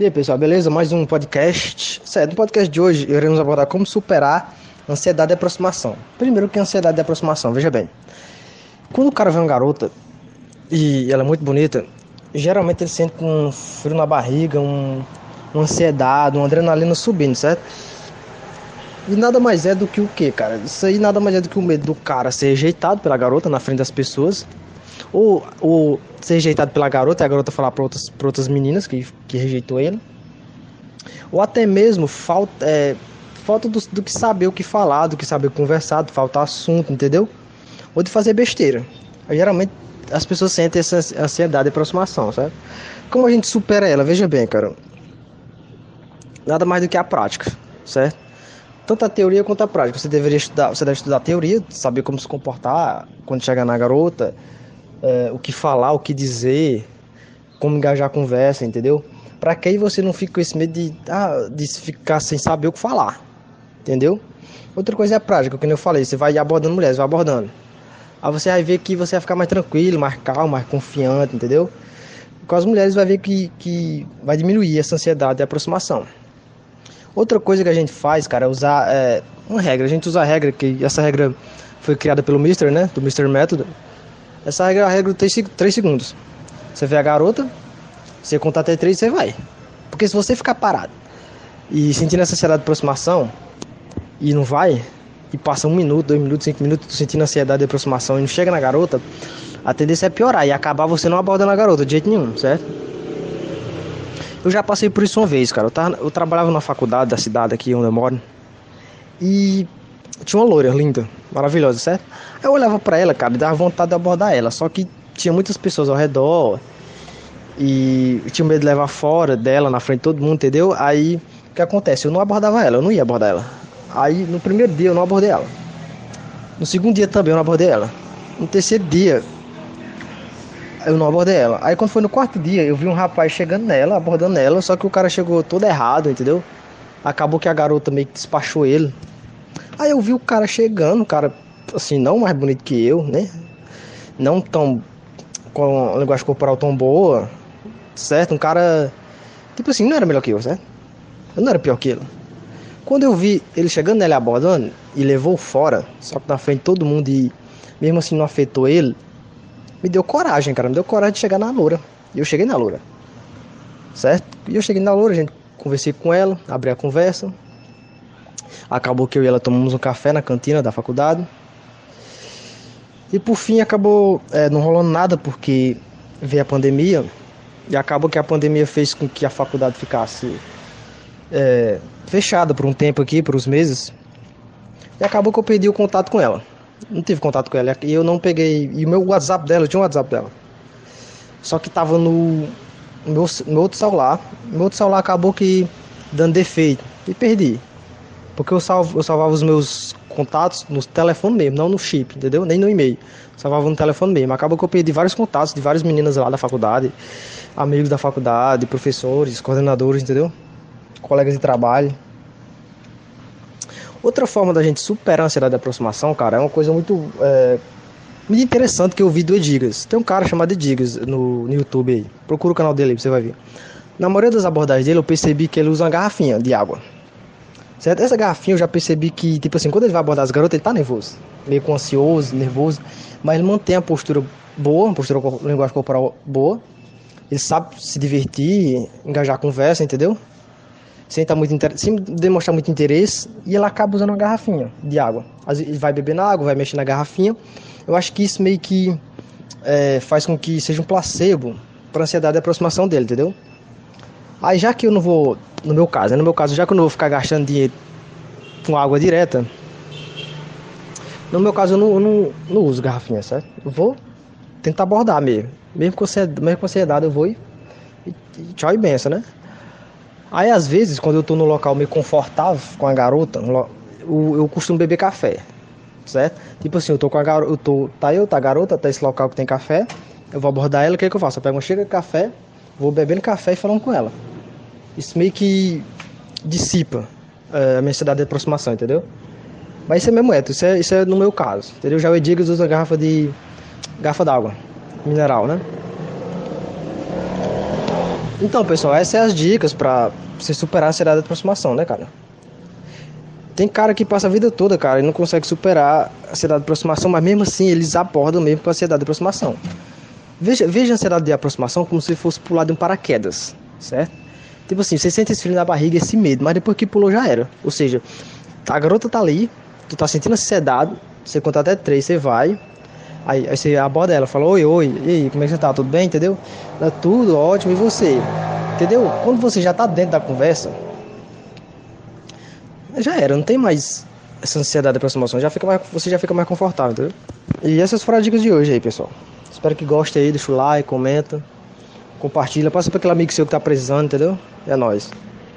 E aí pessoal, beleza? Mais um podcast. Certo, no podcast de hoje iremos abordar como superar ansiedade de aproximação. Primeiro, que é ansiedade de aproximação? Veja bem, quando o cara vê uma garota e ela é muito bonita, geralmente ele sente um frio na barriga, um, uma ansiedade, uma adrenalina subindo, certo? E nada mais é do que o que, cara? Isso aí nada mais é do que o medo do cara ser rejeitado pela garota na frente das pessoas ou, ou ser rejeitado pela garota e a garota falar para outras, outras meninas que, que rejeitou ele. Ou até mesmo falta, é, falta do, do, que saber o que falar, do que saber conversar, do faltar assunto, entendeu? Ou de fazer besteira. geralmente as pessoas sentem essa ansiedade de aproximação, certo? Como a gente supera ela? Veja bem, cara. Nada mais do que a prática, certo? Tanto a teoria quanto a prática. Você deveria estudar, você deve estudar a teoria, saber como se comportar quando chegar na garota, é, o que falar, o que dizer, como engajar a conversa, entendeu? Para que aí você não fique com esse medo de, ah, de ficar sem saber o que falar, entendeu? Outra coisa é a prática, como eu falei, você vai abordando mulheres, vai abordando. Aí você vai ver que você vai ficar mais tranquilo, mais calmo, mais confiante, entendeu? Com as mulheres vai ver que, que vai diminuir essa ansiedade de aproximação. Outra coisa que a gente faz, cara, é usar é, uma regra. A gente usa a regra, que essa regra foi criada pelo Mister, né? Do Mister Método essa regra é a regra de 3 segundos. Você vê a garota, você conta até 3 você vai. Porque se você ficar parado e sentindo essa ansiedade de aproximação e não vai, e passa um minuto, dois minutos, cinco minutos sentindo ansiedade de aproximação e não chega na garota, a tendência é piorar e acabar você não abordando a garota de jeito nenhum, certo? Eu já passei por isso uma vez, cara. Eu, tava, eu trabalhava na faculdade da cidade aqui onde eu moro. E tinha uma loira linda, maravilhosa, certo? Aí eu olhava para ela, cara, e dava vontade de abordar ela, só que tinha muitas pessoas ao redor e tinha medo de levar fora dela, na frente de todo mundo, entendeu? Aí o que acontece? Eu não abordava ela, eu não ia abordar ela. Aí no primeiro dia eu não abordei ela. No segundo dia também eu não abordei ela. No terceiro dia eu não abordei ela. Aí quando foi no quarto dia eu vi um rapaz chegando nela, abordando ela, só que o cara chegou todo errado, entendeu? Acabou que a garota meio que despachou ele. Aí eu vi o cara chegando, o cara, assim, não mais bonito que eu, né? Não tão. com a linguagem corporal tão boa, certo? Um cara. Tipo assim, não era melhor que eu, certo? Eu não era pior que ele. Quando eu vi ele chegando nele abordando e levou fora, só que na frente todo mundo e mesmo assim não afetou ele, me deu coragem, cara. Me deu coragem de chegar na loura. E eu cheguei na loura. Certo? E eu cheguei na loura, gente conversei com ela, abri a conversa. Acabou que eu e ela tomamos um café na cantina da faculdade. E por fim acabou é, não rolando nada porque veio a pandemia. E acabou que a pandemia fez com que a faculdade ficasse é, fechada por um tempo aqui, por uns meses. E acabou que eu perdi o contato com ela. Não tive contato com ela. E eu não peguei. E o meu WhatsApp dela, eu tinha um WhatsApp dela. Só que tava no, meu, meu outro celular. Meu outro celular acabou que dando defeito. E perdi. Porque eu, salvo, eu salvava os meus contatos no telefone mesmo, não no chip, entendeu? Nem no e-mail. Salvava no telefone mesmo. Acabou que eu perdi vários contatos de várias meninas lá da faculdade, amigos da faculdade, professores, coordenadores, entendeu? Colegas de trabalho. Outra forma da gente superar a ansiedade de aproximação, cara, é uma coisa muito, é, muito interessante que eu vi do Edigas. Tem um cara chamado Edigas no, no YouTube aí. Procura o canal dele aí, você vai ver. Na maioria das abordagens dele, eu percebi que ele usa uma garrafinha de água. Certo? Essa garrafinha eu já percebi que, tipo assim, quando ele vai abordar as garotas, ele tá nervoso. Meio ansioso, nervoso. Mas ele mantém a postura boa, a postura linguagem corporal boa. Ele sabe se divertir, engajar a conversa, entendeu? Sem, tá muito inter... sem demonstrar muito interesse. E ele acaba usando uma garrafinha de água. Ele vai beber na água, vai mexer na garrafinha. Eu acho que isso meio que é, faz com que seja um placebo para ansiedade e aproximação dele, entendeu? Aí já que eu não vou, no meu caso, né? no meu caso, já que eu não vou ficar gastando dinheiro com água direta, no meu caso eu não, eu não, não uso garrafinha, certo? Eu vou tentar abordar mesmo. Mesmo com, mesmo com ansiedade eu vou e, e, tchau e benção, né? Aí às vezes, quando eu tô no local meio confortável com a garota, eu, eu costumo beber café, certo? Tipo assim, eu tô com a garota, eu tô, tá eu, tá a garota, tá esse local que tem café, eu vou abordar ela, o que, é que eu faço? Eu pego uma xícara de café, vou bebendo café e falando com ela. Isso meio que dissipa é, a minha ansiedade de aproximação, entendeu? Mas isso é mesmo é, isso é, isso é no meu caso, entendeu? Já o Edigas usa garrafa de garrafa d'água, mineral, né? Então, pessoal, essas são as dicas pra você superar a ansiedade de aproximação, né, cara? Tem cara que passa a vida toda, cara, e não consegue superar a ansiedade de aproximação, mas mesmo assim eles abordam mesmo com a ansiedade de aproximação. Veja, veja a ansiedade de aproximação como se fosse pular de um paraquedas, certo? Tipo assim, você sente esse frio na barriga, esse medo, mas depois que pulou já era. Ou seja, a garota tá ali, tu tá sentindo ansiedade, você conta até três, você vai, aí, aí você aborda ela, fala, oi, oi, e aí, como é que você tá? Tudo bem, entendeu? Tá tudo ótimo, e você? Entendeu? Quando você já tá dentro da conversa, já era, não tem mais essa ansiedade de aproximação, já fica mais, você já fica mais confortável, entendeu? E essas foram as dicas de hoje aí, pessoal. Espero que gostem aí, deixa o like, comenta, compartilha, passa para aquele amigo seu que tá precisando, entendeu? É nóis.